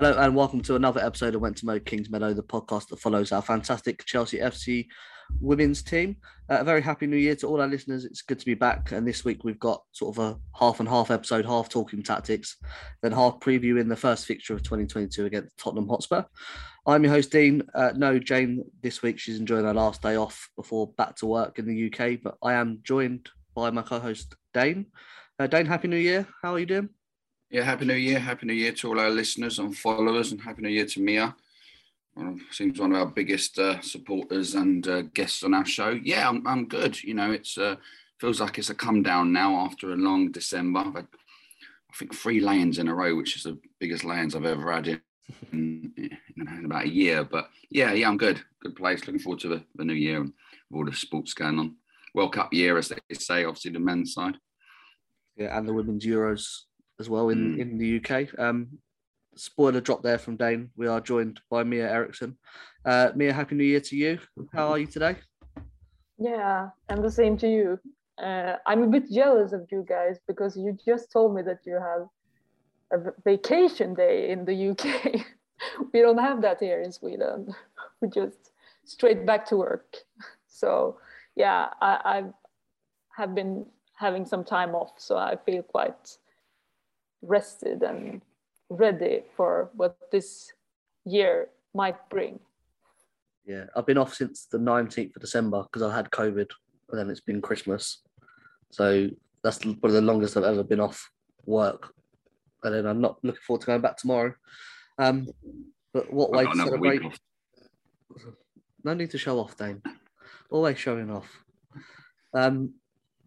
Hello and welcome to another episode of Went to Mo Kings Meadow, the podcast that follows our fantastic Chelsea FC women's team. Uh, a very happy new year to all our listeners. It's good to be back. And this week we've got sort of a half and half episode, half talking tactics, then half previewing the first fixture of 2022 against Tottenham Hotspur. I'm your host, Dean. Uh, no, Jane this week. She's enjoying her last day off before back to work in the UK. But I am joined by my co host, Dane. Uh, Dane, happy new year. How are you doing? Yeah, happy new year. Happy new year to all our listeners and followers, and happy new year to Mia. Well, seems one of our biggest uh, supporters and uh, guests on our show. Yeah, I'm, I'm good. You know, it's uh, feels like it's a come down now after a long December. I've had, I think, three layings in a row, which is the biggest layings I've ever had in, in, in about a year. But yeah, yeah, I'm good. Good place. Looking forward to the, the new year and all the sports going on. World Cup year, as they say, obviously the men's side. Yeah, and the women's Euros as well in, Mm. in the UK. Um, spoiler drop there from Dane. We are joined by Mia Eriksson. Uh, Mia, happy new year to you. How are you today? Yeah, and the same to you. Uh, I'm a bit jealous of you guys because you just told me that you have a v- vacation day in the UK. we don't have that here in Sweden. we just straight back to work. So yeah, I, I have been having some time off, so I feel quite rested and ready for what this year might bring. Yeah, I've been off since the 19th of December because I had COVID and then it's been Christmas. So that's one of the longest I've ever been off work. And then I'm not looking forward to going back tomorrow. Um, but what way I've got to celebrate? No need to show off, Dane. Always showing off. Um,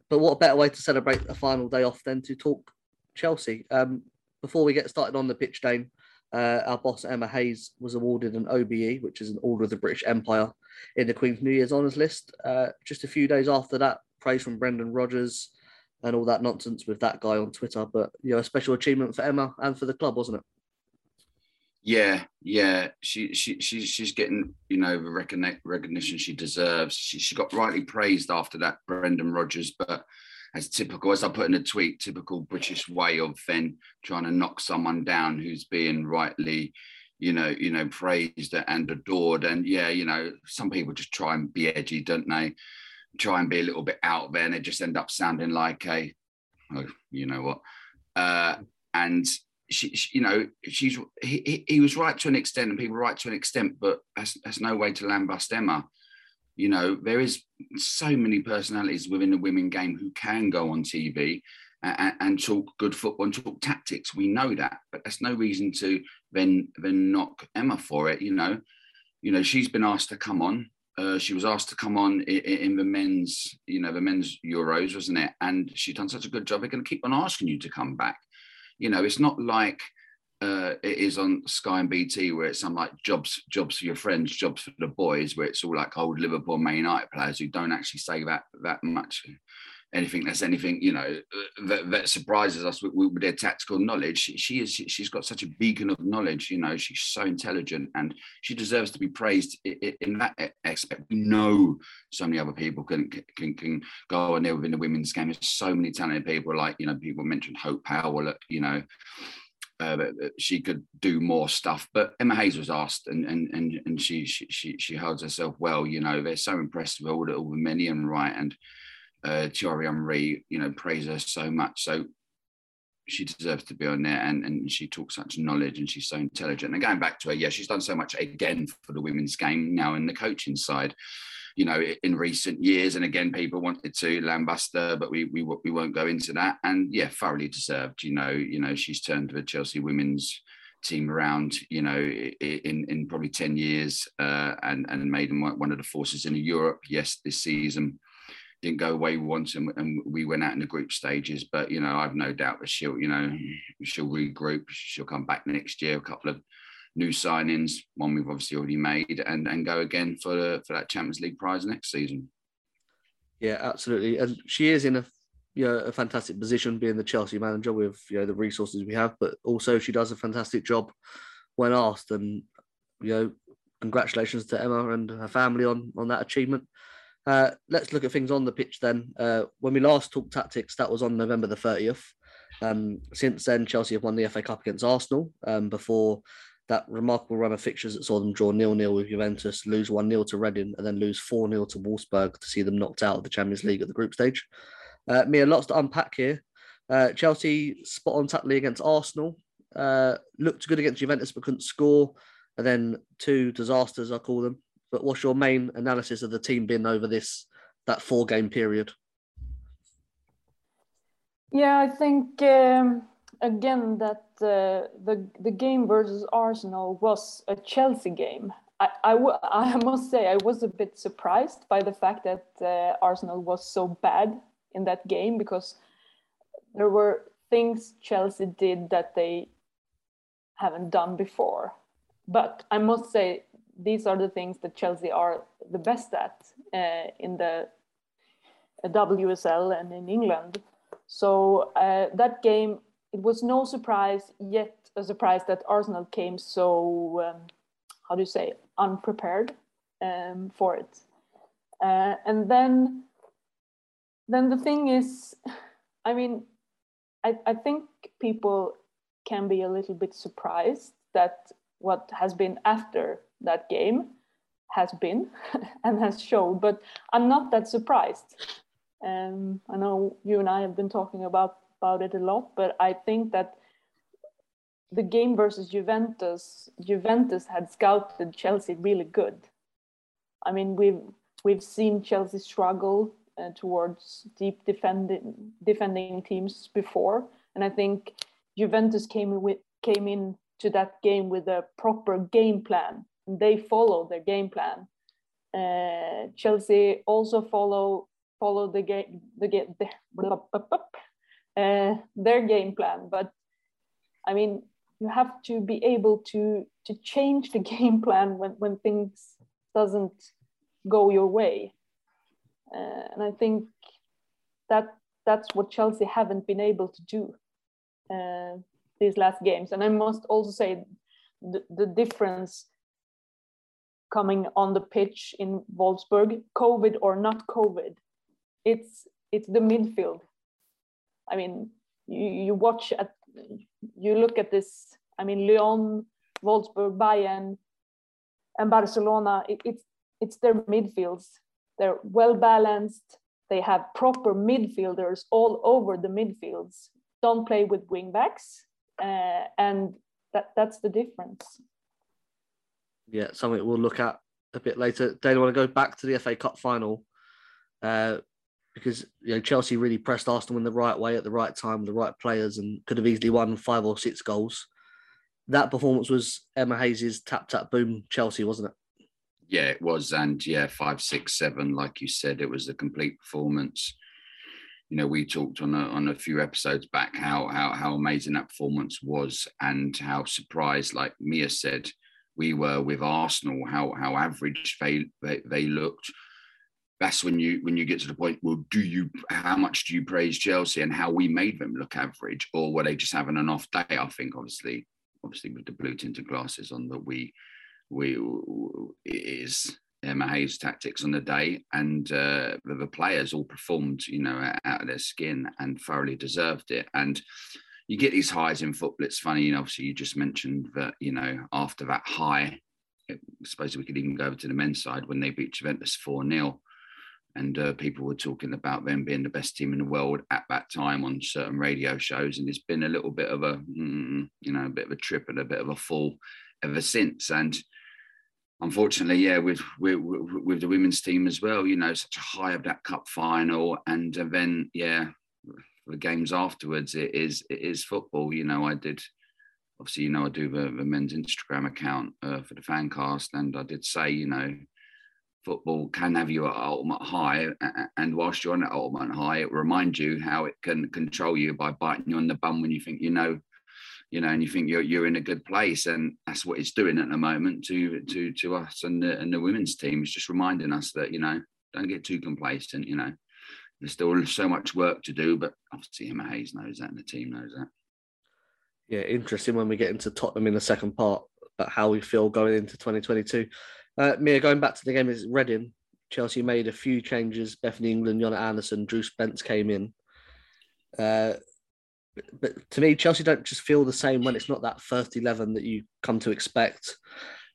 but what better way to celebrate a final day off than to talk Chelsea? Um, before we get started on the pitch, Dane, uh, our boss Emma Hayes was awarded an OBE, which is an Order of the British Empire, in the Queen's New Year's Honours list. Uh, just a few days after that, praise from Brendan Rodgers and all that nonsense with that guy on Twitter. But you know, a special achievement for Emma and for the club, wasn't it? Yeah, yeah. She she she's she's getting you know the recogni- recognition she deserves. She she got rightly praised after that Brendan Rodgers, but as typical, as I put in a tweet, typical British way of then trying to knock someone down who's being rightly, you know, you know, praised and adored. And yeah, you know, some people just try and be edgy, don't they? Try and be a little bit out there, and they just end up sounding like a, oh, you know what, uh, and she, she, you know, she's he, he- was right to an extent, and people right to an extent, but that's that's no way to lambast Emma. You know, there is so many personalities within the women game who can go on TV and, and talk good football and talk tactics. We know that, but that's no reason to then then knock Emma for it. You know, you know she's been asked to come on. Uh, she was asked to come on in, in the men's, you know, the men's Euros, wasn't it? And she done such a good job. They're going to keep on asking you to come back. You know, it's not like uh, it is on Sky and BT, where it's some like jobs, jobs for your friends, jobs for the boys, where it's all like old Liverpool, Man United players who don't actually say that that much anything that's anything you know uh, that, that surprises us with, with, their tactical knowledge. She, she is she, has got such a beacon of knowledge you know she's so intelligent and she deserves to be praised in, in that aspect. We know so many other people can can can go on there within the women's game. There's so many talented people like you know people mentioned hope powell you know uh, she could do more stuff. But Emma Hayes was asked, and and and, and she, she she she holds herself well. You know, they're so impressed with all the, all the many and right, and uh, Thierry Henry, you know, praise her so much. So she deserves to be on there and, and she talks such knowledge and she's so intelligent. And going back to her, yeah, she's done so much again for the women's game now in the coaching side, you know, in recent years. And again, people wanted to lambuster, but we we we won't go into that. And yeah, thoroughly deserved. You know, you know, she's turned the Chelsea women's team around, you know, in in probably 10 years uh, and, and made them one of the forces in Europe. Yes, this season didn't go away once and, and, we went out in the group stages. But you know, I've no doubt that she'll, you know, she'll regroup. She'll come back next year. A couple of new signings, one we've obviously already made, and and go again for for that Champions League prize next season. Yeah, absolutely, and she is in a you know a fantastic position being the Chelsea manager with you know the resources we have, but also she does a fantastic job when asked, and you know congratulations to Emma and her family on on that achievement. Uh, let's look at things on the pitch then. Uh, when we last talked tactics, that was on November the 30th. Um, since then, Chelsea have won the FA Cup against Arsenal um, before that remarkable run of fixtures that saw them draw nil nil with Juventus, lose 1 0 to Reading, and then lose 4 0 to Wolfsburg to see them knocked out of the Champions League at the group stage. Uh, Mia, lots to unpack here. Uh, Chelsea spot on tackling against Arsenal, uh, looked good against Juventus but couldn't score, and then two disasters, I call them, but what's your main analysis of the team been over this that four game period? Yeah, I think um, again that uh, the the game versus Arsenal was a Chelsea game. I, I, must say I was a bit surprised by the fact that uh, Arsenal was so bad in that game because there were things Chelsea did that they haven't done before. But I must say these are the things that Chelsea are the best at uh, in the WSL and in England. So uh, that game, it was no surprise yet a surprise that Arsenal came so um, how do you say unprepared um, for it. Uh, and then then the thing is, I mean, I, I think people can be a little bit surprised that what has been after that game has been and has showed, but I'm not that surprised. Um, I know you and I have been talking about, about it a lot, but I think that the game versus Juventus, Juventus had scouted Chelsea really good. I mean, we've we've seen Chelsea struggle uh, towards deep defending defending teams before, and I think Juventus came with came in to that game with a proper game plan they follow their game plan. Uh, Chelsea also follow follow the game the game uh, their game plan, but I mean you have to be able to to change the game plan when when things doesn't go your way, uh, and I think that that's what Chelsea haven't been able to do uh, these last games. And I must also say the, the difference coming on the pitch in Wolfsburg, COVID or not COVID, it's it's the midfield. I mean, you, you watch at you look at this. I mean, Lyon, Wolfsburg, Bayern, and Barcelona. It, it's it's their midfields. They're well balanced. They have proper midfielders all over the midfields. Don't play with wingbacks, uh, and that that's the difference yeah, something we'll look at a bit later. Dana, want to go back to the FA Cup final uh, because you know Chelsea really pressed Arsenal in the right way at the right time, with the right players, and could have easily won five or six goals. That performance was Emma Hayes's tap tap boom Chelsea, wasn't it? Yeah, it was, and yeah, five, six, seven, like you said, it was a complete performance. you know, we talked on a, on a few episodes back how how how amazing that performance was, and how surprised, like Mia said, we were with Arsenal, how how average they they, they looked. That's when you when you get to the point. Well, do you how much do you praise Chelsea and how we made them look average, or were they just having an off day? I think obviously, obviously with the blue tinted glasses on, that we we it is Emma Hayes tactics on the day, and uh, the players all performed, you know, out of their skin and thoroughly deserved it. And you get these highs in football. It's funny, you know, obviously you just mentioned that, you know, after that high, I suppose we could even go over to the men's side when they beat Juventus 4 0. And uh, people were talking about them being the best team in the world at that time on certain radio shows. And it's been a little bit of a, you know, a bit of a trip and a bit of a fall ever since. And unfortunately, yeah, with, with with the women's team as well, you know, such a high of that cup final, and then yeah, the games afterwards, it is it is football. You know, I did obviously, you know, I do the, the men's Instagram account uh, for the fan cast, and I did say, you know, football can have you at ultimate high, and whilst you're on that ultimate high, it reminds you how it can control you by biting you on the bum when you think you know you know, and you think you're you're in a good place, and that's what it's doing at the moment to to to us and the and the women's team. It's just reminding us that you know don't get too complacent. You know, there's still so much work to do, but obviously Emma Hayes knows that, and the team knows that. Yeah, interesting when we get into Tottenham in the second part, but how we feel going into 2022. Uh, Mia, going back to the game is Reading. Chelsea made a few changes. Bethany England, Jonna Andersson, Drew Spence came in. Uh, but to me, Chelsea don't just feel the same when it's not that first eleven that you come to expect.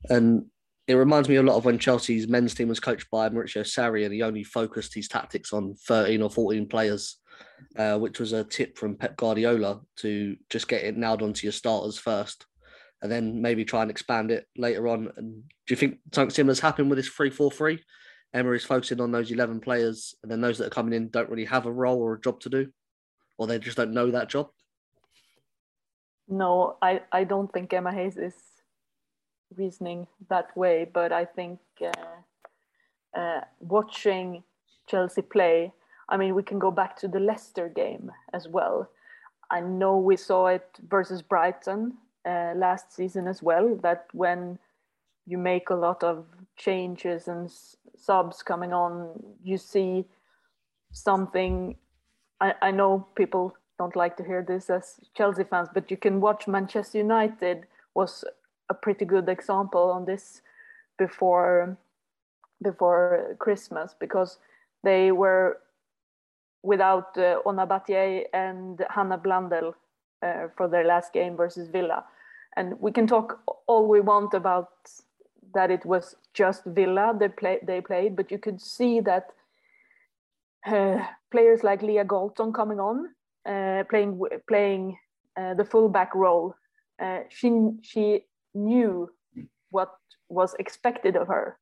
And it reminds me a lot of when Chelsea's men's team was coached by Maurizio Sarri, and he only focused his tactics on thirteen or fourteen players, uh, which was a tip from Pep Guardiola to just get it nailed onto your starters first, and then maybe try and expand it later on. And do you think something similar has happened with this three-four-three? Emma is focusing on those eleven players, and then those that are coming in don't really have a role or a job to do or they just don't know that job? No, I, I don't think Emma Hayes is reasoning that way, but I think uh, uh, watching Chelsea play, I mean, we can go back to the Leicester game as well. I know we saw it versus Brighton uh, last season as well, that when you make a lot of changes and subs coming on, you see something I, I know people don't like to hear this as Chelsea fans, but you can watch Manchester United was a pretty good example on this before before Christmas because they were without uh, Ona and Hannah Blundell uh, for their last game versus Villa. And we can talk all we want about that it was just Villa they, play, they played, but you could see that uh, players like Leah Galton coming on, uh, playing playing uh, the fullback role. Uh, she she knew what was expected of her.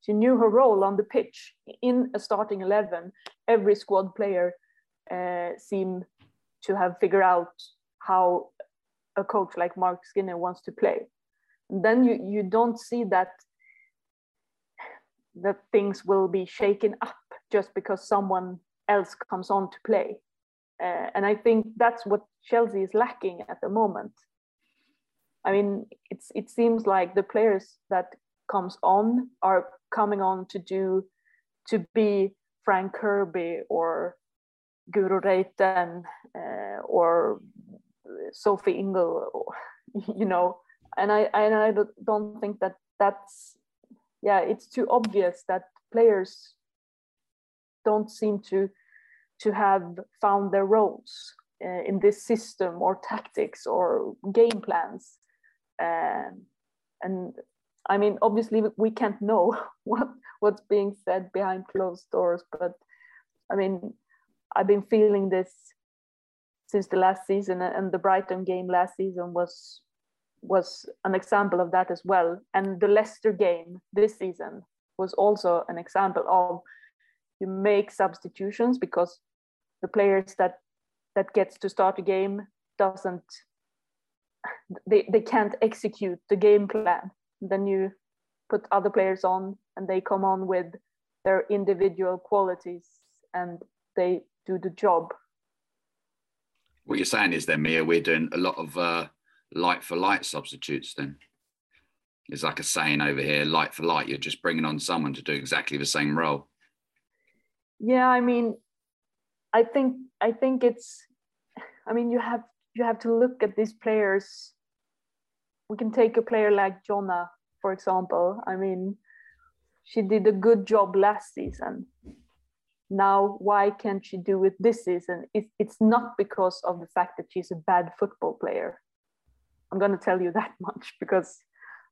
She knew her role on the pitch in a starting eleven. Every squad player uh, seemed to have figured out how a coach like Mark Skinner wants to play. Then you you don't see that that things will be shaken up just because someone else comes on to play. Uh, and I think that's what Chelsea is lacking at the moment. I mean, it's it seems like the players that comes on are coming on to do to be Fran Kirby or Guro Reiten uh, or Sophie Ingle, you know, and I and I don't think that that's yeah, it's too obvious that players don't seem to to have found their roles uh, in this system or tactics or game plans. Um, and i mean obviously we can't know what what's being said behind closed doors but i mean i've been feeling this since the last season and the brighton game last season was was an example of that as well and the leicester game this season was also an example of you make substitutions because the players that that gets to start a game doesn't they, they can't execute the game plan then you put other players on and they come on with their individual qualities and they do the job. What you're saying is then, Mia, we're doing a lot of uh, light for light substitutes then. It's like a saying over here, light for light. You're just bringing on someone to do exactly the same role. Yeah, I mean, I think I think it's. I mean, you have you have to look at these players. We can take a player like Jonna, for example. I mean, she did a good job last season. Now, why can't she do it this season? It, it's not because of the fact that she's a bad football player. I'm going to tell you that much because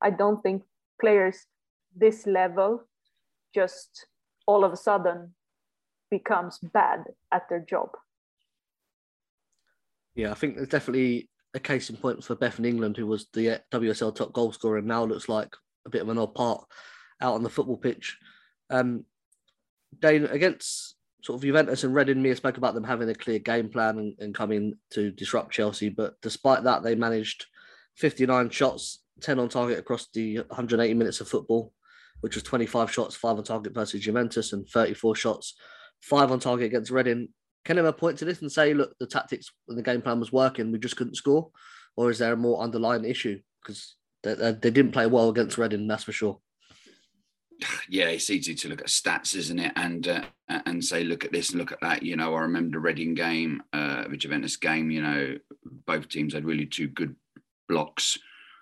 I don't think players this level just all of a sudden becomes bad at their job. Yeah, I think there's definitely a case in point for Beth in England, who was the WSL top goal scorer and now looks like a bit of an odd part out on the football pitch. Um, Dane, against sort of Juventus and Reading, Mia spoke about them having a clear game plan and, and coming to disrupt Chelsea. But despite that, they managed 59 shots, 10 on target across the 180 minutes of football, which was 25 shots, five on target versus Juventus, and 34 shots, five on target against Reading. Can ever point to this and say, look, the tactics and the game plan was working, we just couldn't score? Or is there a more underlying issue? Because they, they didn't play well against Reading, that's for sure yeah, it's easy to look at stats, isn't it? And uh, and say, look at this look at that. You know, I remember the Reading game, uh, the Juventus game. You know, both teams had really two good blocks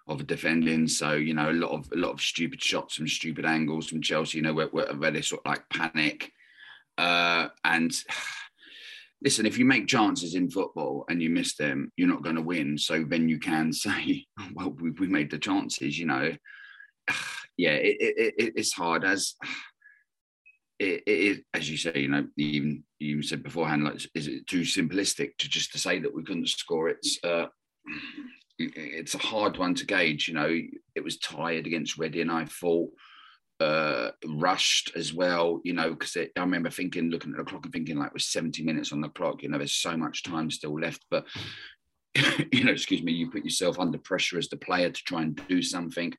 of defending. So you know, a lot of a lot of stupid shots from stupid angles from Chelsea. You know, where, where, where they sort of like panic. Uh, and listen, if you make chances in football and you miss them, you're not going to win. So then you can say, well, we, we made the chances. You know yeah, it, it, it, it's hard as it, as you say, you know, even you said beforehand, like, is it too simplistic to just to say that we couldn't score? It's uh, it's a hard one to gauge. You know, it was tired against Reading. I thought uh, rushed as well. You know, because I remember thinking, looking at the clock and thinking like was 70 minutes on the clock. You know, there's so much time still left, but. you know, excuse me, you put yourself under pressure as the player to try and do something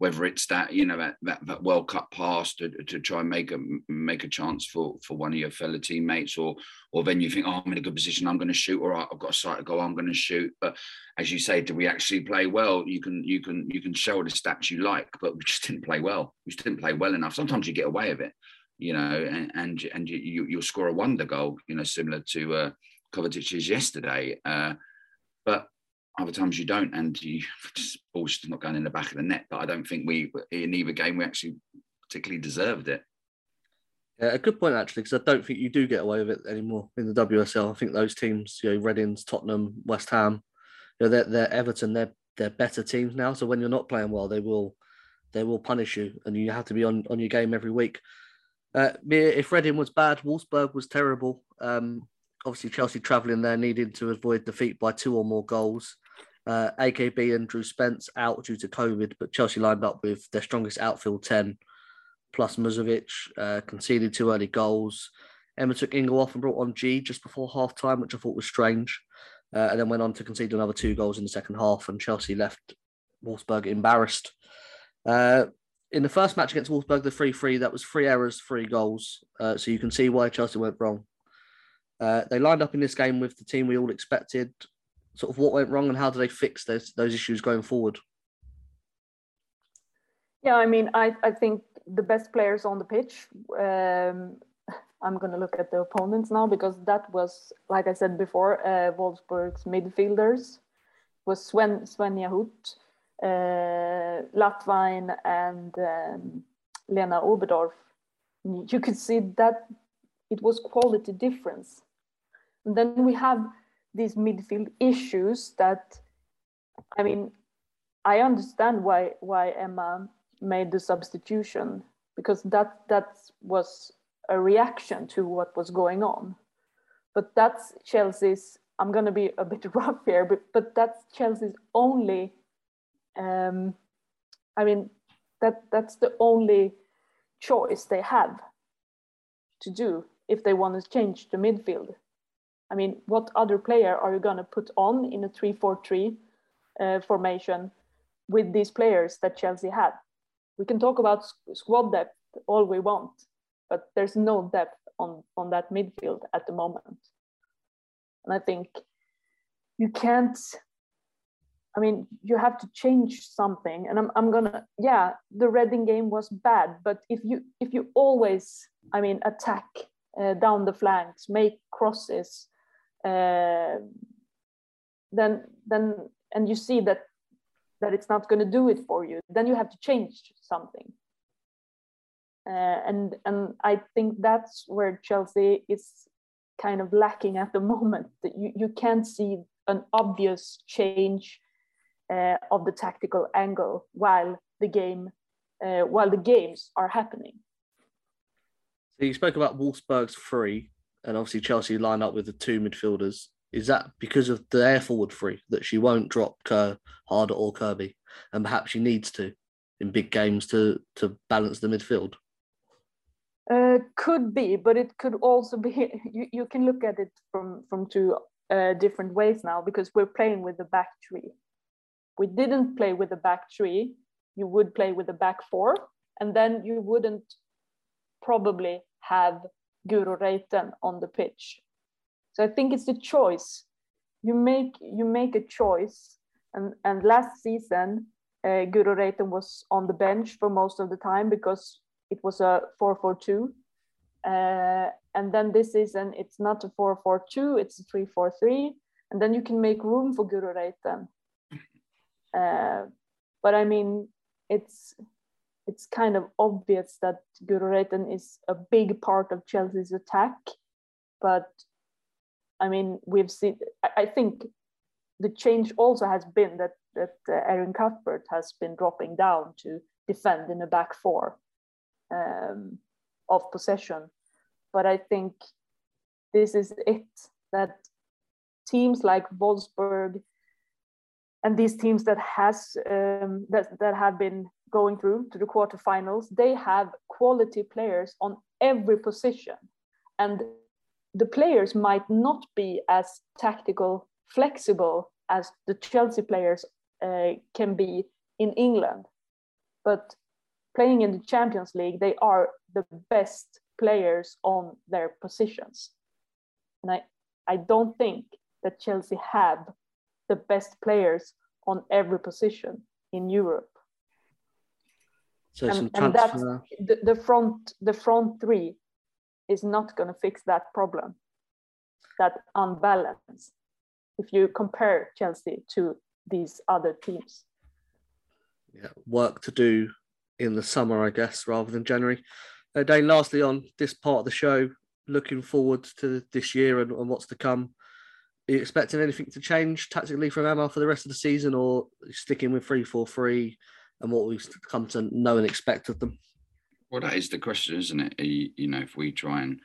whether it's that you know that that, that World Cup pass to, to try and make a make a chance for for one of your fellow teammates, or or then you think, oh, I'm in a good position, I'm going to shoot, or I've got a sight to go, I'm going to shoot. But as you say, do we actually play well? You can you can you can show the stats you like, but we just didn't play well. We just didn't play well enough. Sometimes you get away with it, you know, and and, and you, you you'll score a wonder goal, you know, similar to uh, Kovacic's yesterday. Uh, but other times you don't, and you just ball's just not going in the back of the net. But I don't think we in either game we actually particularly deserved it. Yeah, a good point actually, because I don't think you do get away with it anymore in the WSL. I think those teams, you know, Reddings, Tottenham, West Ham, you know, they're, they're Everton, they're they're better teams now. So when you're not playing well, they will they will punish you, and you have to be on on your game every week. Uh, if Reading was bad, Wolfsburg was terrible. Um, obviously, Chelsea travelling there needed to avoid defeat by two or more goals. Uh, AKB and Drew Spence out due to COVID, but Chelsea lined up with their strongest outfield 10 plus Musovic, uh, conceded two early goals. Emma took Ingle off and brought on Ji just before half time, which I thought was strange, uh, and then went on to concede another two goals in the second half, and Chelsea left Wolfsburg embarrassed. Uh, in the first match against Wolfsburg, the 3 3, that was three errors, three goals. Uh, so you can see why Chelsea went wrong. Uh, they lined up in this game with the team we all expected sort of what went wrong and how do they fix those those issues going forward? Yeah, I mean, I, I think the best players on the pitch. Um, I'm going to look at the opponents now because that was, like I said before, uh, Wolfsburg's midfielders was Sven Svenja Huth, uh, Lattwein, and um, Lena Oberdorf. You could see that it was quality difference. And then we have these midfield issues that I mean I understand why why Emma made the substitution because that that was a reaction to what was going on. But that's Chelsea's I'm going to be a bit rough here but but that's Chelsea's only um I mean that that's the only choice they have to do if they want to change the midfield I mean, what other player are you going to put on in a 3 4 3 uh, formation with these players that Chelsea had? We can talk about squad depth all we want, but there's no depth on on that midfield at the moment. And I think you can't I mean, you have to change something. And I'm, I'm gonna, yeah, the Reading game was bad, but if you if you always, I mean, attack uh, down the flanks, make crosses, then then and you see that that it's not going to do it for you, then you have to change something. Uh, and and I think that's where Chelsea is kind of lacking at the moment. That you you can't see an obvious change uh, of the tactical angle while the game uh, while the games are happening. So you spoke about Wolfsburg's three, and obviously Chelsea line up with the two midfielders. Is that because of the air forward three that she won't drop Kerr, Harder or Kirby, and perhaps she needs to in big games to to balance the midfield? Uh, could be, but it could also be. You, you can look at it from from two uh, different ways now because we're playing with the back three we didn't play with the back three, you would play with the back four, and then you wouldn't probably have Guro Reiten on the pitch. So I think it's the choice. You make you make a choice, and and last season, uh, Guro Reiten was on the bench for most of the time because it was a four four two, uh, and then this season it's not a four four two, it's a three four three, and then you can make room for Guro Reiten uh, but I mean, it's it's kind of obvious that Guro Reiten is a big part of Chelsea's attack. But I mean, we've seen. I, I think the change also has been that that uh, Erin Cuthbert has been dropping down to defend in a back four um, of possession. But I think this is it that teams like Wolfsburg, and these teams that has um, that that have been going through to the quarterfinals, they have quality players on every position, and the players might not be as tactical flexible as the Chelsea players uh, can be in England, but playing in the Champions League, they are the best players on their positions, and I I don't think that Chelsea have the best players on every position in Europe. So and, and that the, the front the front three is not going to fix that problem, that unbalance. If you compare Chelsea to these other teams. Yeah, work to do in the summer, I guess, rather than January. Uh, Dane, lastly on this part of the show, looking forward to this year and, and what's to come. Are you expecting anything to change tactically from Emma for the rest of the season, or sticking with three four three and what we've come to know and expect of them? Well, that is the question, isn't it? You, know, if we try and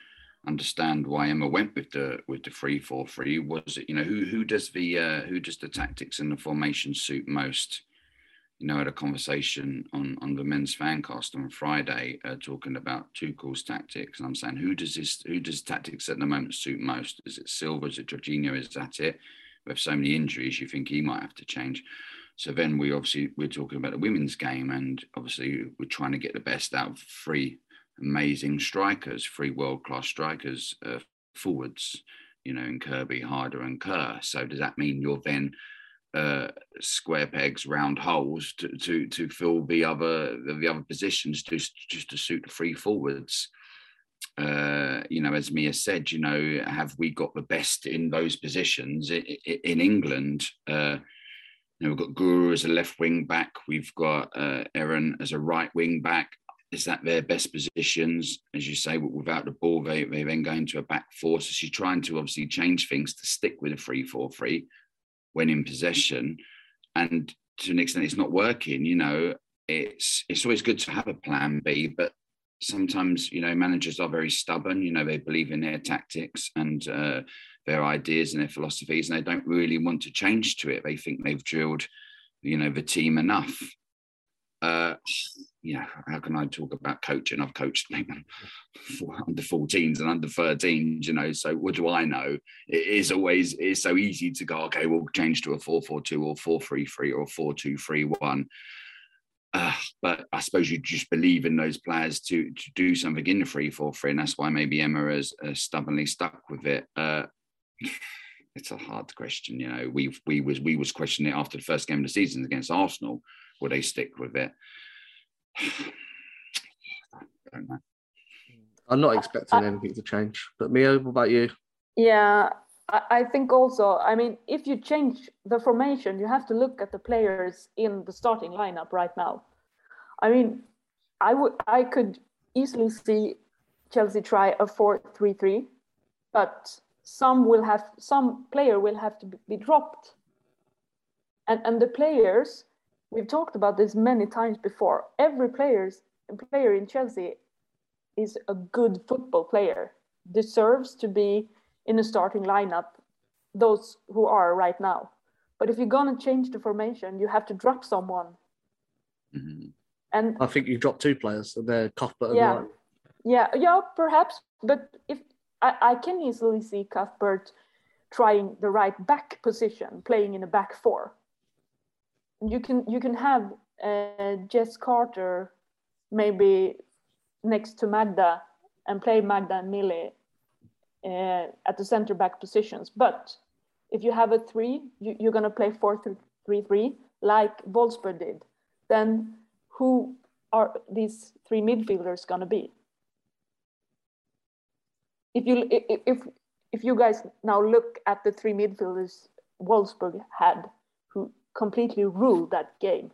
understand why Emma went with the with the three four three, was it you know who who does the uh, who does the tactics and the formation suit most? you know, had a conversation on on the men's fancast on Friday, uh, talking about two Tuchel's tactics, and I'm saying, who does this, who does tactics at the moment suit most? Is it Silva? Is it Jorginho? Is that it? Have so many injuries, you think he might have to change. So then we obviously we're talking about the women's game, and obviously we're trying to get the best out of three amazing strikers, three world class strikers, uh, forwards, you know, in Kirby, Harder, and Kerr. So does that mean you're then uh, square pegs, round holes to, to to fill the other the other positions just just to suit the three forwards. Uh, you know, as Mia said, you know, have we got the best in those positions in, in England? Uh, you know, we've got Guro as a left wing back. We've got uh, Erin as a right wing back. Is that their best positions? As you say, without the ball, they, they then go into a back four. So she's trying to obviously change things to stick with a 3 4 3 when in possession. And to an extent, it's not working. You know, it's it's always good to have a plan B, but sometimes you know managers are very stubborn. You know, they believe in their tactics and uh, their ideas and their philosophies, and they don't really want to change to it. They think they've drilled, you know, the team enough. Uh, how can I talk about coaching? I've coached under 14s and under 13s, you know. So what do I know? It is always it's so easy to go, okay, we'll change to a 4-4-2 or 4-3-3 or 4-2-3-1. Uh, but I suppose you just believe in those players to to do something in the three four three, and that's why maybe Emma has uh, stubbornly stuck with it. Uh, it's a hard question, you know. We we was we was questioning it after the first game of the season against Arsenal. Will they stick with it? I don't know. I'm not expecting anything to change. But Mia, what about you? Yeah, I, I think also, I mean, if you change the formation, you have to look at the players in the starting lineup right now. I mean, I would I could easily see Chelsea try a 4-3-3, but some will have some player will have to be dropped. And and the players, we've talked about this many times before. Every players player in Chelsea is a good football player, deserves to be in a starting lineup, those who are right now. But if you're gonna change the formation, you have to drop someone. Mhm. And I think you dropped two players, and they're Cuthbert Yeah. Yeah, yeah, perhaps. But if I, I can easily see Cuthbert trying the right back position, playing in a back four. You can you can have uh, Jess Carter maybe next to Magda and play Magda and Millie uh, at the center back positions. But if you have a three, you, you're going to play four three three three like Wolfsburg did. Then who are these three midfielders going to be? If you if if you guys now look at the three midfielders Wolfsburg had, who completely ruled that game,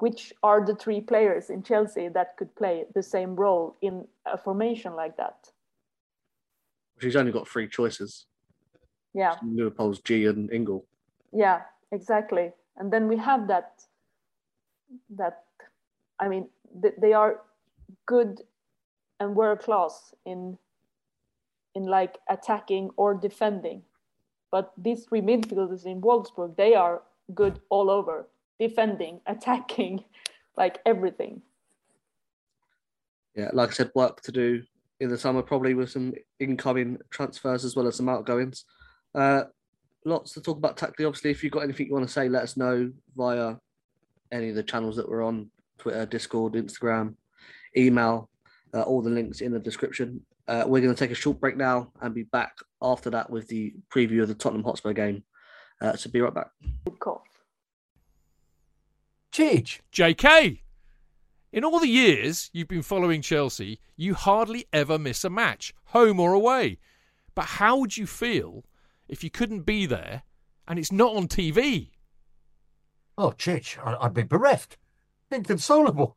which are the three players in Chelsea that could play the same role in a formation like that? She's only got three choices: Yeah. Leupolz Ji and Ingle. Yeah, exactly. And then we have that that I mean th- they are good and world class in in like attacking or defending. But these three midfielders in Wolfsburg, they are good all over, defending, attacking, like everything. Yeah, like I said, work to do in the summer, probably with some incoming transfers as well as some outgoings. Uh, lots to talk about tactically. Obviously, if you've got anything you want to say, let us know via any of the channels that we're on Twitter, Discord, Instagram, email, uh, all the links in the description. Uh, we're going to take a short break now and be back after that with the preview of the Tottenham Hotspur game. Uh, so be right back. Good cough. Cheech. JK, in all the years you've been following Chelsea, you hardly ever miss a match, home or away. But how would you feel if you couldn't be there and it's not on TV? Oh, Chich, I'd be bereft. Inconsolable.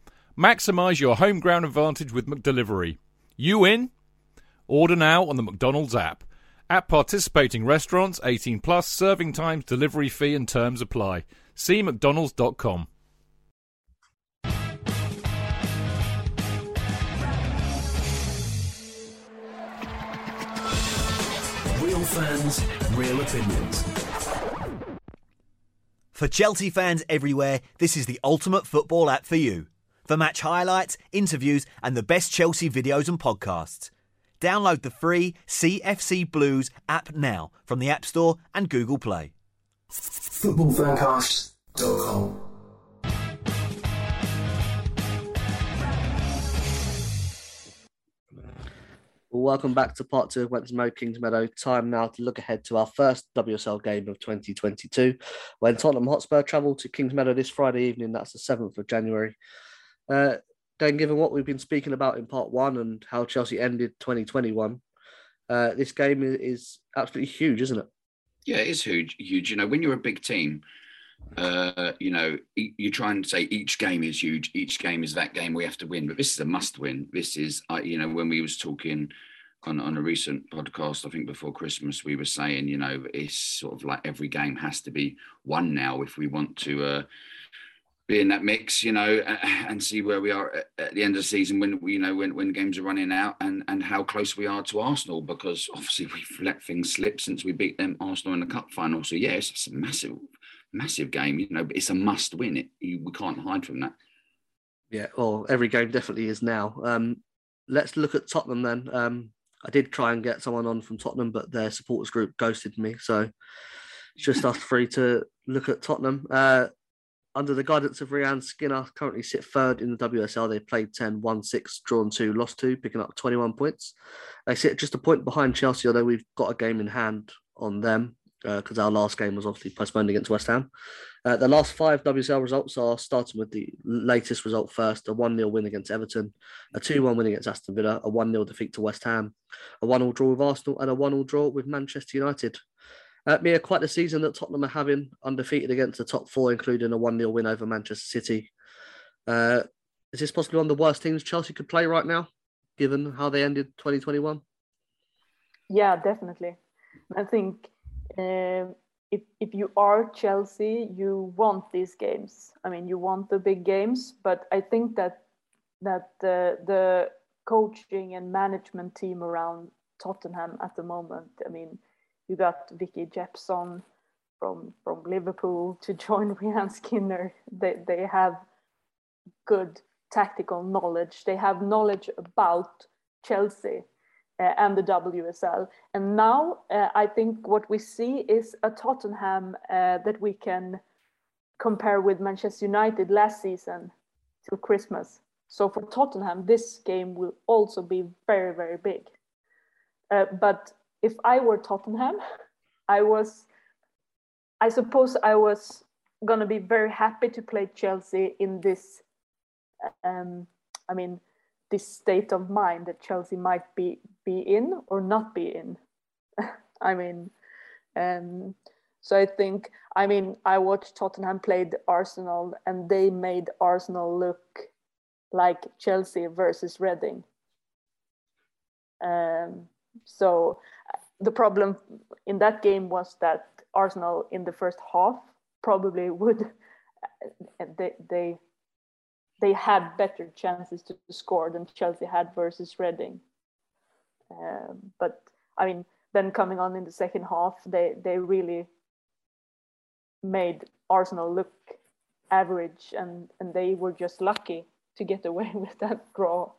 Maximise your home ground advantage with McDelivery. You in? Order now on the McDonald's app. At participating restaurants, 18 plus, serving times, delivery fee and terms apply. See mcdonalds.com. Real fans, real opinions. For Chelsea fans everywhere, this is the ultimate football app for you. For match highlights, interviews, and the best Chelsea videos and podcasts. Download the free CFC Blues app now from the App Store and Google Play. footballfancast.com. Well, welcome back to part two of Wentworth Mo Kings Meadow. Time now to look ahead to our first WSL game of 2022 when Tottenham Hotspur travel to Kings Meadow this Friday evening. That's the 7th of January. Uh, then, given what we've been speaking about in part one and how Chelsea ended 2021, uh, this game is, absolutely huge, isn't it? Yeah, it is huge. Huge. You know, when you're a big team, uh, you know, you try and say each game is huge. Each game is that game we have to win. But this is a must-win. This is, uh, you know, when we was talking on on a recent podcast, I think before Christmas, we were saying, you know, it's sort of like every game has to be won now if we want to. Uh, be in that mix, you know, and see where we are at, the end of the season when you know when, when games are running out and and how close we are to Arsenal because obviously we've let things slip since we beat them Arsenal in the cup final. So yes, it's, it's a massive, massive game, you know, but it's a must win. It you, we can't hide from that. Yeah, well, every game definitely is now. Um, let's look at Tottenham then. Um, I did try and get someone on from Tottenham, but their supporters group ghosted me. So it's just us three to look at Tottenham. Uh, under the guidance of Rehanne Skinner, currently sit third in the WSL. They played 10, won 6, drawn 2, lost 2, picking up 21 points. They sit just a point behind Chelsea, although we've got a game in hand on them because our last game was obviously postponed against West Ham. Uh, the last five WSL results are starting with the latest result first a 1 0 win against Everton, a 2 1 win against Aston Villa, a 1 0 defeat to West Ham, a 1 0 draw with Arsenal, and a 1 0 draw with Manchester United. Uh, Mia, quite the season that Tottenham are having, undefeated against the top four, including a 1 0 win over Manchester City. Uh, is this possibly one of the worst teams Chelsea could play right now, given how they ended 2021? Yeah, definitely. I think um, if if you are Chelsea, you want these games. I mean, you want the big games, but I think that that the the coaching and management team around Tottenham at the moment. I mean, you got Vicky Jepson from from Liverpool to join Rehanne Skinner. They they have good tactical knowledge. They have knowledge about Chelsea uh, and the WSL. And now uh, I think what we see is a Tottenham uh, that we can compare with Manchester United last season till Christmas. So for Tottenham, this game will also be very, very big. Uh, but if I were Tottenham, I was, I suppose I was gonna be very happy to play Chelsea in this. Um, I mean, this state of mind that Chelsea might be be in or not be in. I mean, um, so I think I mean I watched Tottenham played Arsenal and they made Arsenal look like Chelsea versus Reading. Um, so the problem in that game was that Arsenal in the first half probably would they they they had better chances to score than Chelsea had versus Reading. Um, but I mean, then coming on in the second half, they they really made Arsenal look average, and and they were just lucky to get away with that draw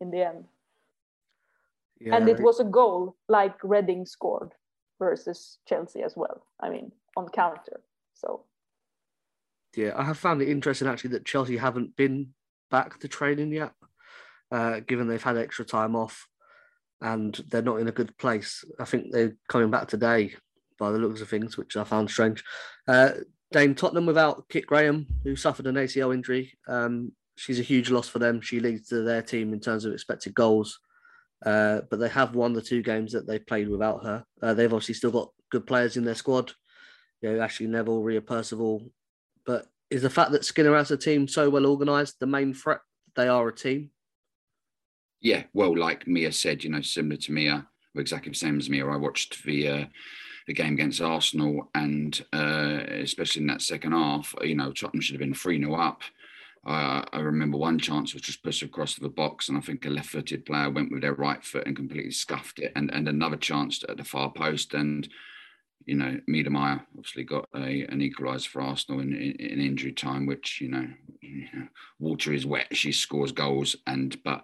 in the end. Yeah, And it was a goal like Reading scored versus Chelsea as well. I mean, on counter. So yeah, I have found it interesting actually that Chelsea haven't been back to training yet, uh, given they've had extra time off and they're not in a good place. I think they're coming back today by the looks of things, which I found strange. Uh, Dame Tottenham without Kit Graham, who suffered an ACL injury. Um, she's a huge loss for them. She leads to their team in terms of expected goals. Uh, but they have won the two games that they played without her. Uh, they've obviously still got good players in their squad. You know, Ashley Neville, Ria Percival. But is the fact that Skinner has a team so well organised the main threat? They are a team. Yeah, well, like Mia said, you know, similar to Mia, exactly the same as Mia. I watched the uh, the game against Arsenal, and uh, especially in that second half, you know, Tottenham should have been three 0 up. Uh, I remember one chance was just pushed across the box, and I think a left-footed player went with their right foot and completely scuffed it. And and another chance at the far post, and you know, Miedema obviously got a, an equaliser for Arsenal in, in, in, injury time, which you know, you know, water is wet. She scores goals, and but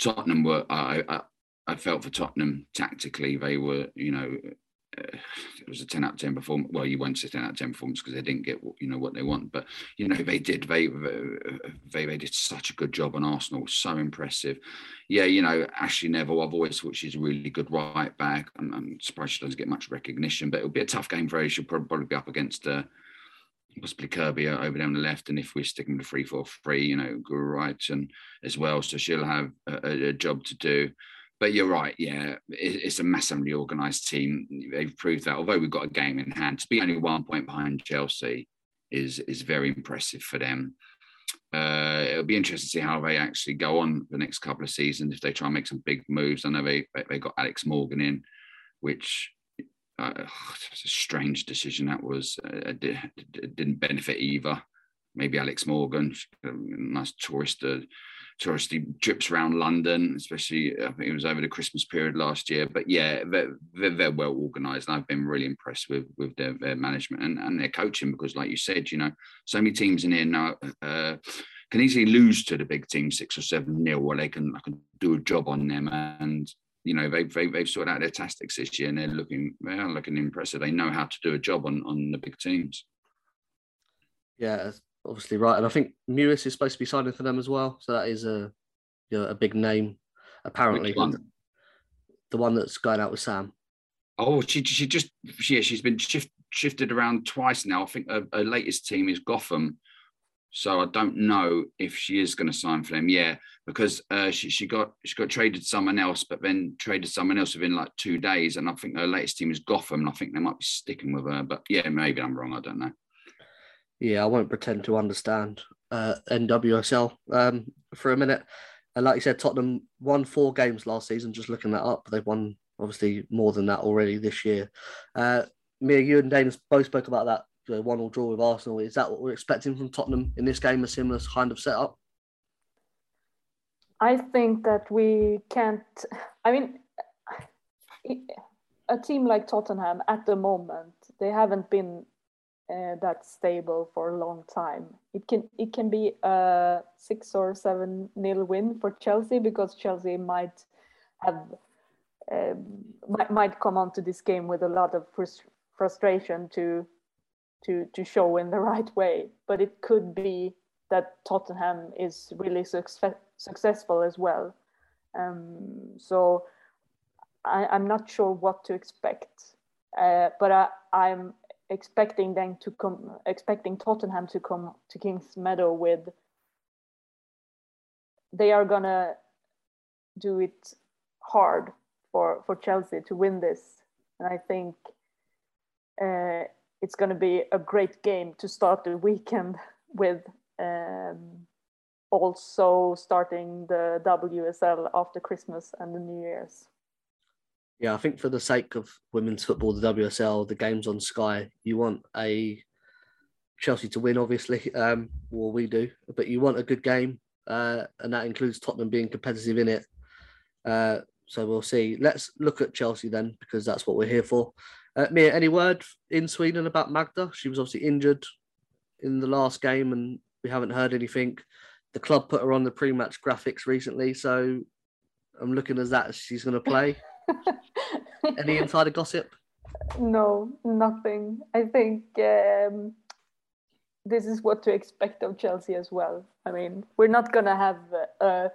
Tottenham were. I, I, I felt for Tottenham tactically, they were, you know, it was a 10 out of 10 performance. Well, you won't say 10 out of 10 performance because they didn't get, you know, what they want. But, you know, they did. They, they, they did such a good job on Arsenal. So impressive. Yeah, you know, Ashley Neville, I've always thought she's a really good right back. I'm, I'm surprised she doesn't get much recognition, but it'll be a tough game for her. She'll probably be up against uh, possibly Kirby over down the left. And if we're sticking to 3 4 3, you know, right and as well. So she'll have a, a job to do but you're right. Yeah, it's a massively organised team. They've proved that. Although we've got a game in hand, to be only one point behind Chelsea is is very impressive for them. Uh, it'll be interesting to see how they actually go on the next couple of seasons if they try and make some big moves. I know they they got Alex Morgan in, which uh, it's a strange decision that was. Uh, didn't benefit either. Maybe Alex Morgan, nice tourist. Uh, touristy trips around London, especially I think it was over the Christmas period last year. But yeah, they're, they're, they're well organised, and I've been really impressed with with their, their management and, and their coaching because, like you said, you know, so many teams in here now. Uh, can easily lose to the big team six or seven nil, where they can, I can do a job on them, and you know they've, they've, they've sorted out their tactics this year, and they're looking they're looking impressive. They know how to do a job on on the big teams. Yeah, obviously right. And I think Mewis is supposed to be signing for them as well. So that is a you know, a big name, apparently. One? The one that's going out with Sam. Oh, she she just yeah she's been shift, shifted around twice now. I think her, her, latest team is Gotham, so I don't know if she is going to sign for them. Yeah, because uh, she she got she got traded someone else, but then traded someone else within like two days, and I think her latest team is Gotham, and I think they might be sticking with her. But yeah, maybe I'm wrong. I don't know yeah, I won't pretend to understand uh, NWSL um, for a minute. And like you said, Tottenham won four games last season. Just looking that up, they've won obviously more than that already this year. Uh, Mia, you and Dana both spoke about that one all draw with Arsenal. Is that what we're expecting from Tottenham in this game? A similar kind of setup? I think that we can't. I mean, a team like Tottenham at the moment, they haven't been uh, that's stable for a long time. It can it can be a six or seven nil win for Chelsea because Chelsea might have um, might, might come onto this game with a lot of frustration to to to show in the right way. But it could be that Tottenham is really success, successful as well. Um, so I, am not sure what to expect. Uh, but I, I'm expecting them to come, expecting Tottenham to come to Kings Meadow with. They are gonna do it hard for for Chelsea to win this, and I think uh, it's gonna be a great game to start the weekend with. Um, also starting the WSL after Christmas and the New Year's. Yeah, I think for the sake of women's football, the WSL, the games on Sky, you want a Chelsea to win, obviously. Um, well, we do, but you want a good game, uh, and that includes Tottenham being competitive in it. Uh, so we'll see. Let's look at Chelsea then, because that's what we're here for. Uh, Mia, any word in Sweden about Magda? She was obviously injured in the last game, and we haven't heard anything. The club put her on the pre-match graphics recently, so I'm looking as that she's going to play. Any insider gossip? No, nothing. I think um, this is what to expect of Chelsea as well. I mean, we're not going to have a,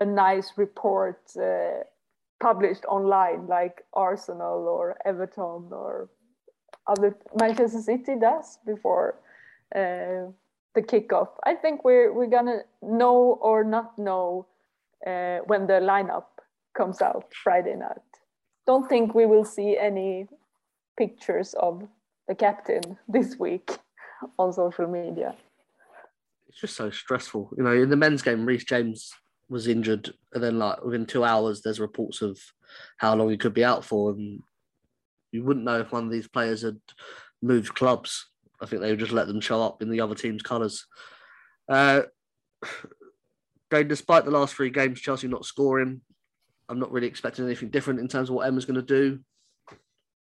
a nice report uh, published online like Arsenal or Everton or other Manchester City does before uh, the kickoff. I think we're we're gonna know or not know uh, when the lineup comes out Friday night. Don't think we will see any pictures of the captain this week on social media. It's just so stressful. You know, in the men's game, Reece James was injured, and then like within two hours, there's reports of how long he could be out for, and you wouldn't know if one of these players had moved clubs. I think they would just let them show up in the other team's colours. Uh, despite the last three games, Chelsea not scoring, I'm not really expecting anything different in terms of what Emma's going to do.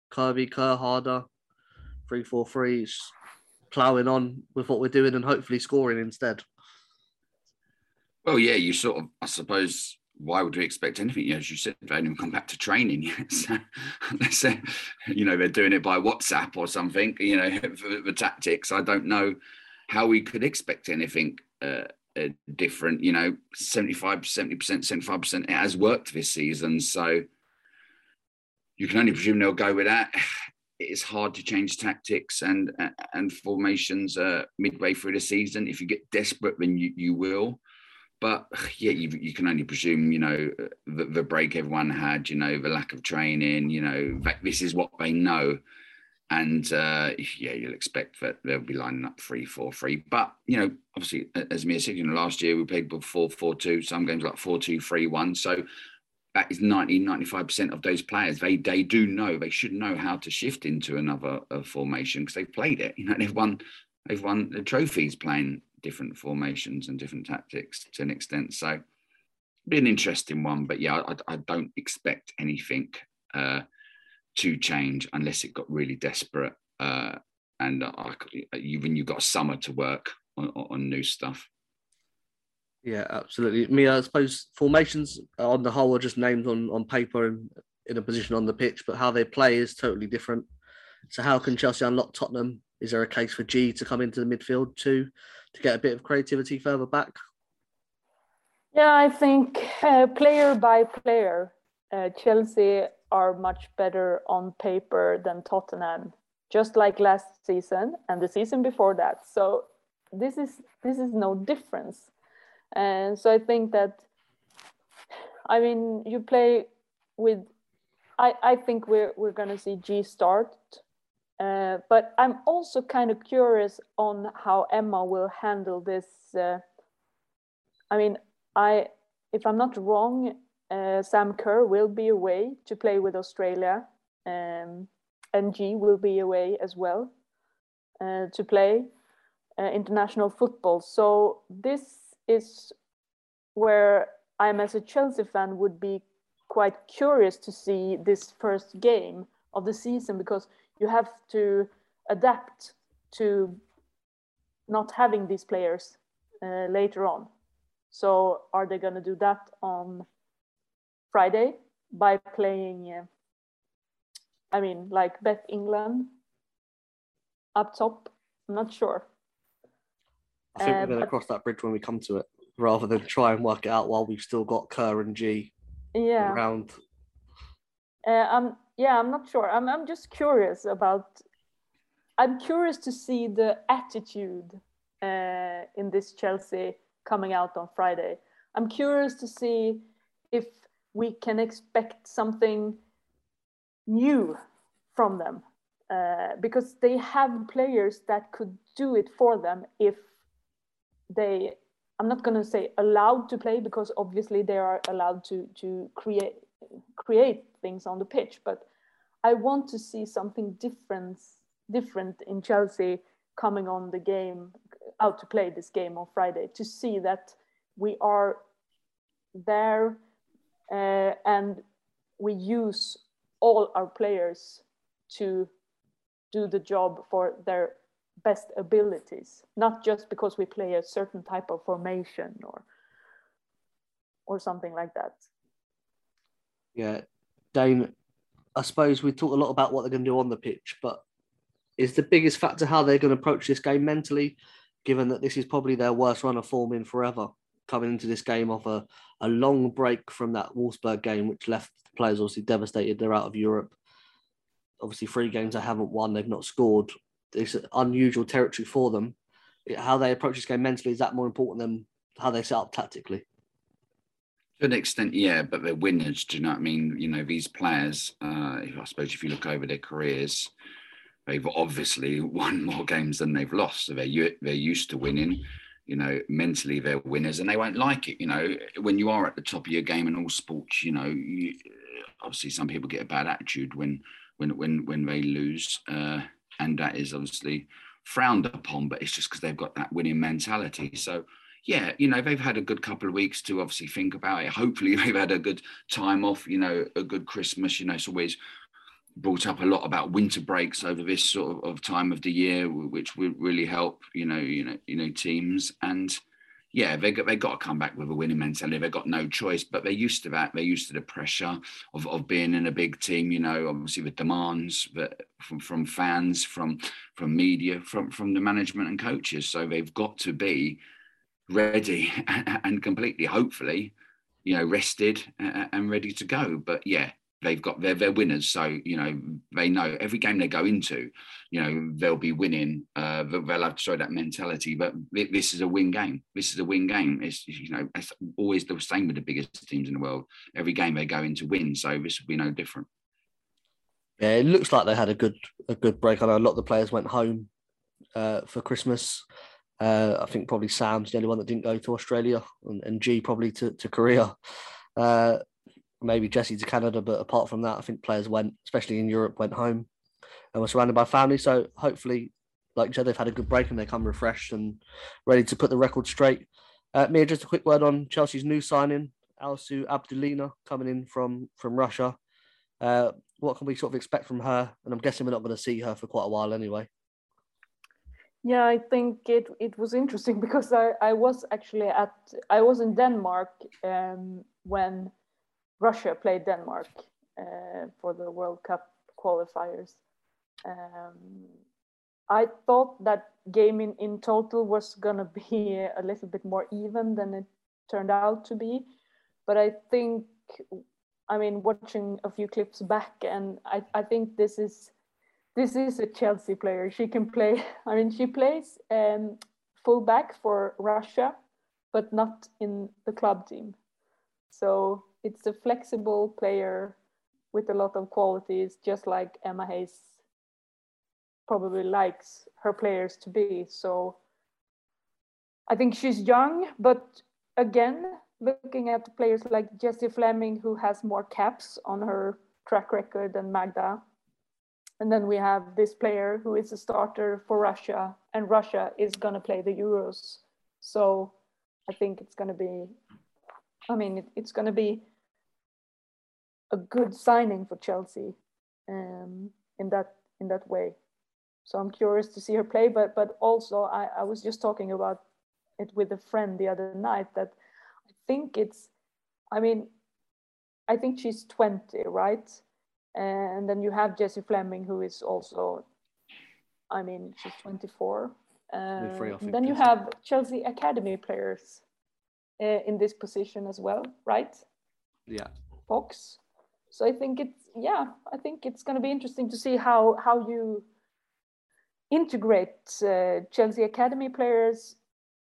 Kirby, Kerr, Harder, three four threes, ploughing on with what we're doing and hopefully scoring instead. Well, yeah, you sort of, I suppose, why would we expect anything? As you said, they haven't even come back to training yet. So they're, you know, they're doing it by WhatsApp or something, you know, for the tactics, I don't know how we could expect anything uh, different. You know, 75, 70%, 75%, it has worked this season. So you can only presume they'll go with that. It is hard to change tactics and and formations uh, midway through the season. If you get desperate, then you, you will but yeah, you, you, can only presume, you know, the, the, break everyone had, you know, the lack of training, you know, this is what they know. And uh, yeah, you'll expect that they'll be lining up three, four, three. But, you know, obviously, as Mia said, you know, last year we played with four, four, two, some games like four, two, three, one. So that is 90, 95% of those players. They they do know, they should know how to shift into another uh, formation because they've played it. You know, they've won, they've won the trophies playing different formations and different tactics to an extent. So, be an interesting one. But yeah, I, I don't expect anything uh, to change unless it got really desperate. Uh, and I, even you got summer to work on, on new stuff. Yeah, absolutely. Me, I suppose formations on the whole are just names on, on paper and in a position on the pitch, but how they play is totally different. So, how can Chelsea unlock Tottenham? Is there a case for Ji to come into the midfield too? to get a bit of creativity further back? Yeah, I think uh, player by player, uh, Chelsea are much better on paper than Tottenham, just like last season and the season before that. So this is this is no difference, and so I think that, I mean, you play with. I, I think we're we're gonna see Ji start uh, but I'm also kind of curious on how Emma will handle this. Uh, I mean, I if I'm not wrong, uh, Sam Kerr will be away to play with Australia, um, Ji will be away as well uh, to play uh, international football. So this is where I'm, as a Chelsea fan, would be quite curious to see this first game of the season because you have to adapt to not having these players uh, later on. So are they going to do that on Friday by playing? Uh, I mean, like Beth England up top. I'm not sure. I think uh, we're going to cross that bridge when we come to it, rather than try and work it out while we've still got Kerr and Ji yeah. around. Uh, I'm yeah i'm not sure i'm, I'm just curious about i'm curious to see the attitude uh, in this chelsea coming out on friday i'm curious to see if we can expect something new from them uh, because they have players that could do it for them if they i'm not going to say allowed to play because obviously they are allowed to to create create things on the pitch, but I want to see something different different in Chelsea coming on the game out to play this game on Friday to see that we are there uh, and we use all our players to do the job for their best abilities not just because we play a certain type of formation or or something like that. Yeah, Dane, I suppose we talk a lot about what they're going to do on the pitch, but is the biggest factor how they're going to approach this game mentally, given that this is probably their worst run of form in forever, coming into this game off a, a long break from that Wolfsburg game, which left the players obviously devastated. They're out of Europe. Obviously, three games they haven't won, they've not scored. It's unusual territory for them. How they approach this game mentally is that more important than how they set up tactically? To an extent, yeah, but they're winners. Do you know what I mean? You know, these players, uh, I suppose if you look over their careers, they've obviously won more games than they've lost. So they're, they're used to winning. You know, mentally they're winners and they won't like it. You know, when you are at the top of your game in all sports, you know, you, obviously some people get a bad attitude when when when when they lose, uh, and that is obviously frowned upon. But it's just because they've got that winning mentality. So yeah, you know, they've had a good couple of weeks to obviously think about it. Hopefully, they've had a good time off, you know, a good Christmas. You know, it's always brought up a lot about winter breaks over this sort of, of time of the year, which would really help, you know, you know, you know, teams. And yeah, they got they got to come back with a winning mentality. They've got no choice, but they're used to that. They're used to the pressure of, of being in a big team. You know, obviously the demands that from from fans, from from media, from from the management and coaches. So they've got to be ready and completely, hopefully, you know, rested and ready to go. But yeah, they've got they're, they're winners. So you know they know every game they go into you know they'll be winning uh they'll have to show that mentality. But this is a win game. This is a win game. It's you know it's always the same with the biggest teams in the world. Every game they go in to win. So this will be no different. Yeah it looks like they had a good a good break. I know a lot of the players went home uh for christmas. Uh, I think probably Sam's the only one that didn't go to Australia, and, and Ji probably to, to Korea. Uh, maybe Jesse to Canada, but apart from that, I think players went, especially in Europe, went home and were surrounded by family. So hopefully, like you said, they've had a good break and they come refreshed and ready to put the record straight. Uh, Mia, just a quick word on Chelsea's new signing, Alsu Abdullina, coming in from from Russia. Uh, what can we sort of expect from her? And I'm guessing we're not going to see her for quite a while anyway. Yeah, I think it it was interesting because I, I was actually at I was in Denmark um, when Russia played Denmark uh, for the World Cup qualifiers. Um, I thought that game in, in total was going to be a little bit more even than it turned out to be. But I think, I mean, watching a few clips back, and I, I think this is this is a Chelsea player. She can play. I mean, she plays um, fullback for Russia, but not in the club team. So it's a flexible player with a lot of qualities, just like Emma Hayes probably likes her players to be. So I think she's young, but again, looking at players like Jessie Fleming, who has more caps on her track record than Magda. And then we have this player who is a starter for Russia, and Russia is going to play the Euros. So I think it's going to be, I mean, it, it's going to be a good signing for Chelsea um, in that in that way. So I'm curious to see her play, but but also I, I was just talking about it with a friend the other night that I think it's, I mean, I think she's 20, right? And then you have Jessie Fleming, who is also, I mean, she's 24. Uh, then you have Chelsea Academy players uh, in this position as well, right? Yeah. Fox, so I think it's yeah, I think it's going to be interesting to see how how you integrate uh, Chelsea academy players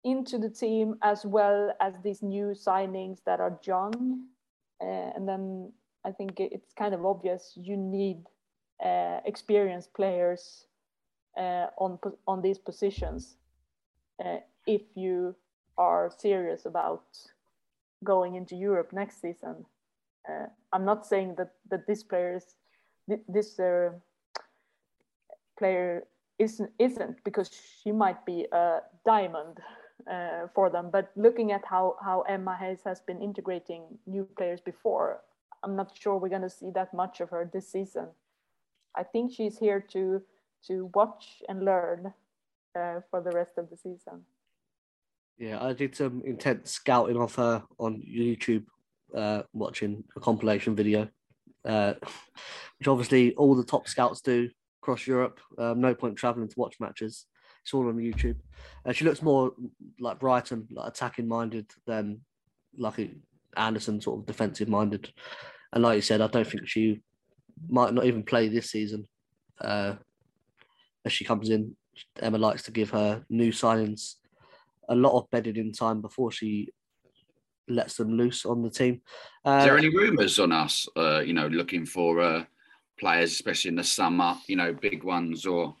into the team as well as these new signings that are young, uh, and then I think it's kind of obvious you need uh, experienced players uh, on on these positions uh, if you are serious about going into Europe next season uh, I'm not saying that that this player is this uh, player isn't isn't because she might be a diamond uh, for them. But looking at how how Emma Hayes has been integrating new players before, I'm not sure we're going to see that much of her this season. I think she's here to to watch and learn uh, for the rest of the season. Yeah, I did some intense scouting of her on YouTube uh, watching a compilation video, uh, which obviously all the top scouts do across Europe. Um, no point traveling to watch matches. It's all on YouTube. Uh, she looks more like Brighton, like attacking minded than like Andersson, sort of defensive minded. And like you said, I don't think she might not even play this season. Uh, as she comes in, Emma likes to give her new signings a lot of bedded in time before she lets them loose on the team. Uh, Is there any rumours on us? Uh, you know, looking for uh, players, especially in the summer. You know, big ones or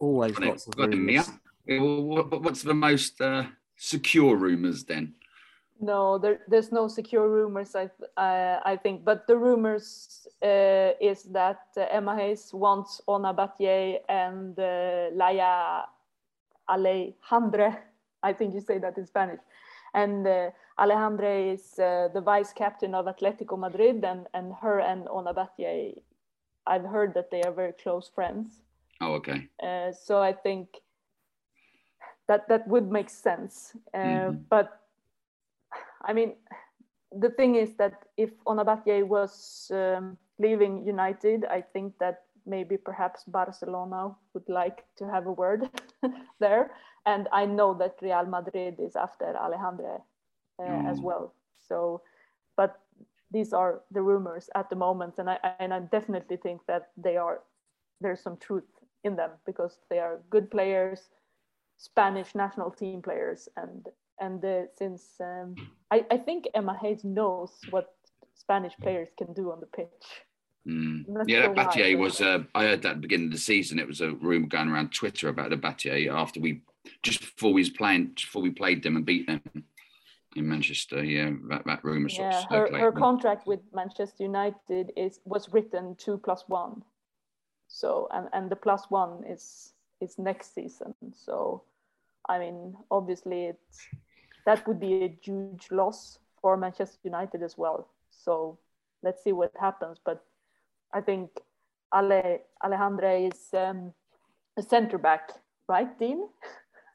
always lots of rumours. What's the most uh, secure rumours then? No, there, there's no secure rumors. I uh, I think, but the rumors uh, is that uh, Emma Hayes wants Ona Batlle and uh, Laia Aleixandri. I think you say that in Spanish. And uh, Aleixandri is uh, the vice captain of Atletico Madrid, and, and her and Ona Batlle, I've heard that they are very close friends. Oh, okay. Uh, so I think that that would make sense. Uh, Mhm. But I mean, the thing is that if Ona Batlle was um, leaving United, I think that maybe perhaps Barcelona would like to have a word there. And I know that Real Madrid is after Aleixandri uh, as Mm. well. So, but these are the rumors at the moment, and I and I definitely think that they are there's some truth in them because they are good players, Spanish national team players, and and uh, since um, I I think Emma Hayes knows what Spanish players can do on the pitch. Mm. Yeah, that Batlle was. Uh, I heard that at the beginning of the season. It was a rumor going around Twitter about the Batlle after we just before we was playing, before we played them and beat them in Manchester. Yeah, that, that rumor Yeah, her, her contract with Manchester United is was written two plus one, so and and the plus one is is next season. So, I mean, obviously, it's that would be a huge loss for Manchester United as well. So let's see what happens. But I think Ale Aleixandri is um, a centre back, right, Dean?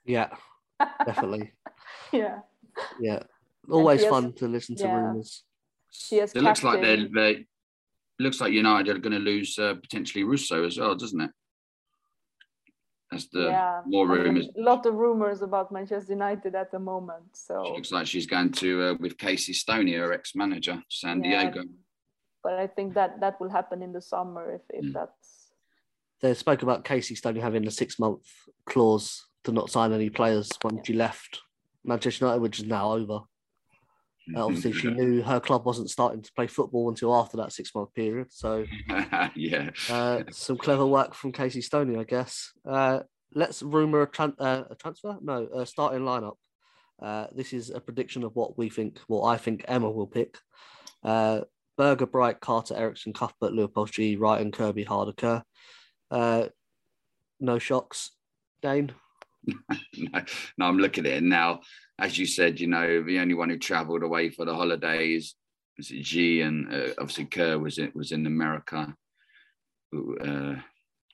Yeah, definitely. yeah, Yeah, always has- fun to listen to yeah. rumors. she has It looks like they're, they looks like United are going to lose uh, potentially Russo as well, doesn't it? That's the yeah, more rumours. A lot of rumors about Manchester United at the moment. So She looks like she's going to uh, with Casey Stoney, her ex-manager, San Yeah. Diego. But I think that that will happen in the summer if, if Mm. that's They spoke about Casey Stoney having a six month clause to not sign any players when she left Manchester United, which is now over. Uh, obviously, she knew her club wasn't starting to play football until after that six month period. So, yeah. uh, some clever work from Casey Stoney, I guess. Uh, let's rumor a, tran- uh, a transfer. No, a starting lineup. Uh, this is a prediction of what we think, what I think Emma will pick. Berger, Bright, Carter, Eriksson, Cuthbert, Leupolz Ji, Wright, and Kirby Hardaker. Uh, no shocks. Dane. no, no, I'm looking at it now. As you said, you know, the only one who travelled away for the holidays was Ji, and uh, obviously Kerr was it was in America uh,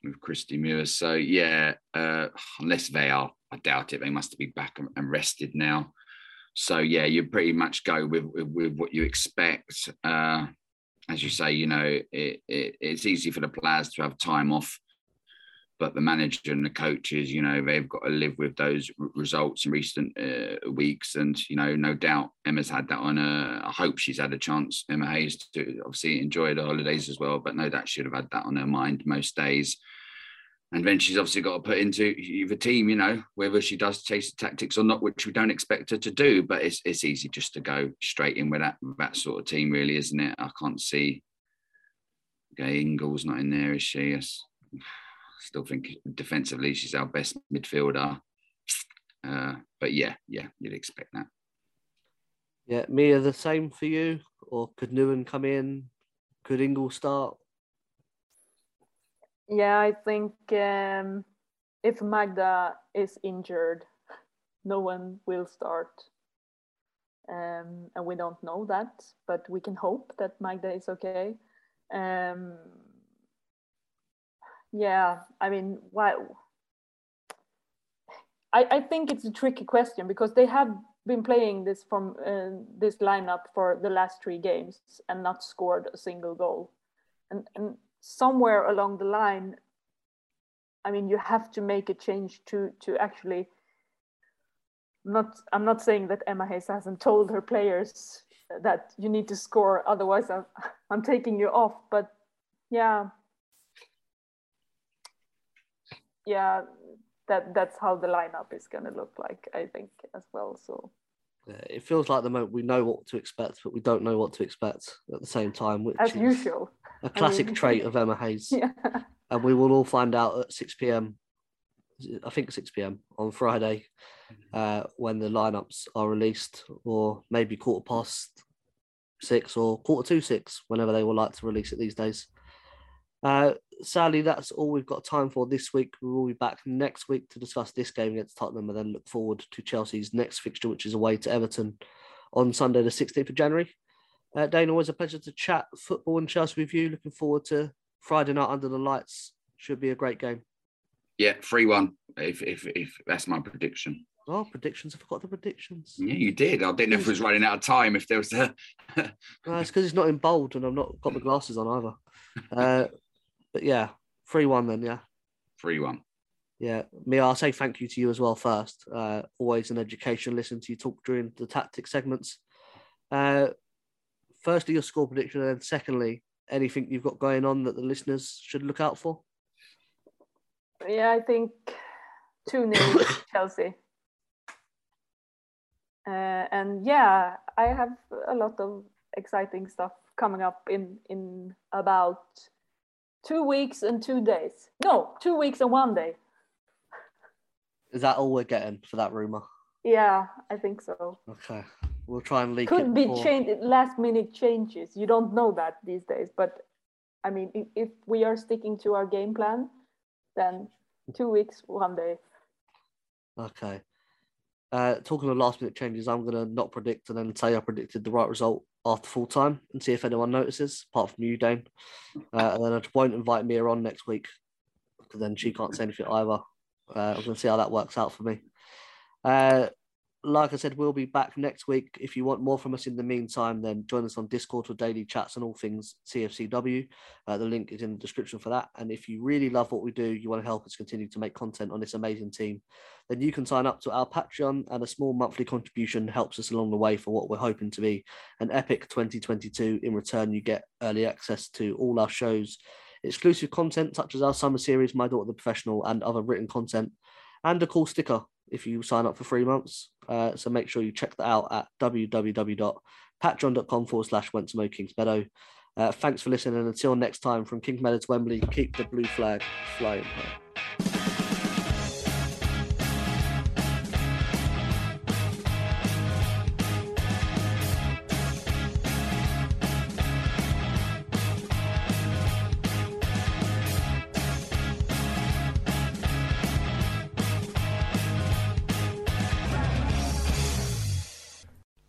with Kristie Mewis. So yeah, uh, unless they are, I doubt it. They must be back and rested now. So yeah, you pretty much go with with, with what you expect. Uh, as you say, you know, it, it, it's easy for the players to have time off but the manager and the coaches, you know, they've got to live with those results in recent uh, weeks. And, you know, no doubt Emma's had that on her. I hope she's had a chance, Emma Hayes, to obviously enjoy the holidays as well, but no doubt she'd have had that on her mind most days. And then she's obviously got to put into the team, you know, whether she does chase the tactics or not, which we don't expect her to do. But it's it's easy just to go straight in with that that sort of team, really, isn't it? I can't see. Okay, Ingle's not in there, is she? Yes still think defensively she's our best midfielder. Uh, but yeah, yeah, you'd expect that. Yeah, Mia, the same for you? Or could Newen come in? Could Ingle start? Yeah. I think um, if Magda is injured, no one will start, um, and we don't know that, but we can hope that Magda is okay. Um, yeah, I mean, why? I, I think it's a tricky question because they have been playing this from uh, this lineup for the last three games and not scored a single goal, and and somewhere along the line, I mean, you have to make a change to to actually. Not, I'm not saying that Emma Hayes hasn't told her players that you need to score, otherwise I'm, I'm taking you off. But yeah, yeah, that that's how the lineup is going to look like, I think, as well. So it feels like the moment we know what to expect, but we don't know what to expect at the same time, which as is usual, a classic mean- trait of Emma Hayes. yeah, And we will all find out at 6 p.m. I think 6 p.m. on Friday uh, when the lineups are released, or maybe quarter past six or quarter to six, whenever they will like to release it these days. Uh, sadly, that's all we've got time for this week. We will be back next week to discuss this game against Tottenham and then look forward to Chelsea's next fixture, which is away to Everton on Sunday, the 16th of January. Uh, Dane, always a pleasure to chat football and Chelsea with you. Looking forward to Friday night under the lights. Should be a great game. Yeah, three one. If if if that's my prediction. Oh, predictions! I forgot the predictions. Yeah, you did. I didn't know if it was running out of time. If there was a No, it's because it's not in bold, and I've not got my glasses on either. Uh, but yeah, three one then. Yeah, free one. yeah. me, I'll say thank you to you as well. First, uh, always an education. Listen to you talk during the tactic segments. Uh, firstly, your score prediction, and then secondly, anything you've got going on that the listeners should look out for. Yeah, I think 2 0 Chelsea. Uh, and yeah, I have a lot of exciting stuff coming up in in about two weeks and two days. No, two weeks and one day. Is that all we're getting for that rumor? Yeah, I think so. Okay, we'll try and leak Could it. be before- changed last minute changes. You don't know that these days, but I mean, if, we are sticking to our game plan, then two weeks, one day. Okay. Uh, talking of last minute changes, I'm going to not predict and then say I predicted the right result after full time and see if anyone notices, apart from you, Dane. Uh, and then I won't invite Mia on next week because then she can't say anything either. Uh, I'm going to see how that works out for me. Uh, like I said, we'll be back next week. If you want more from us in the meantime, then join us on Discord for daily chats and all things CFCW. Uh, the link is in the description for that. And if you really love what we do, you want to help us continue to make content on this amazing team, then you can sign up to our Patreon, and a small monthly contribution helps us along the way for what we're hoping to be an epic 2022. In return, you get early access to all our shows, exclusive content such as our summer series, My Daughter the Professional, and other written content, and a cool sticker if you sign up for three months. Uh, so make sure you check that out at www.patreon.com forward slash went to Mo Kings Meadow. Uh, thanks for listening, until next time, from Kings Meadow to Wembley, keep the blue flag flying high.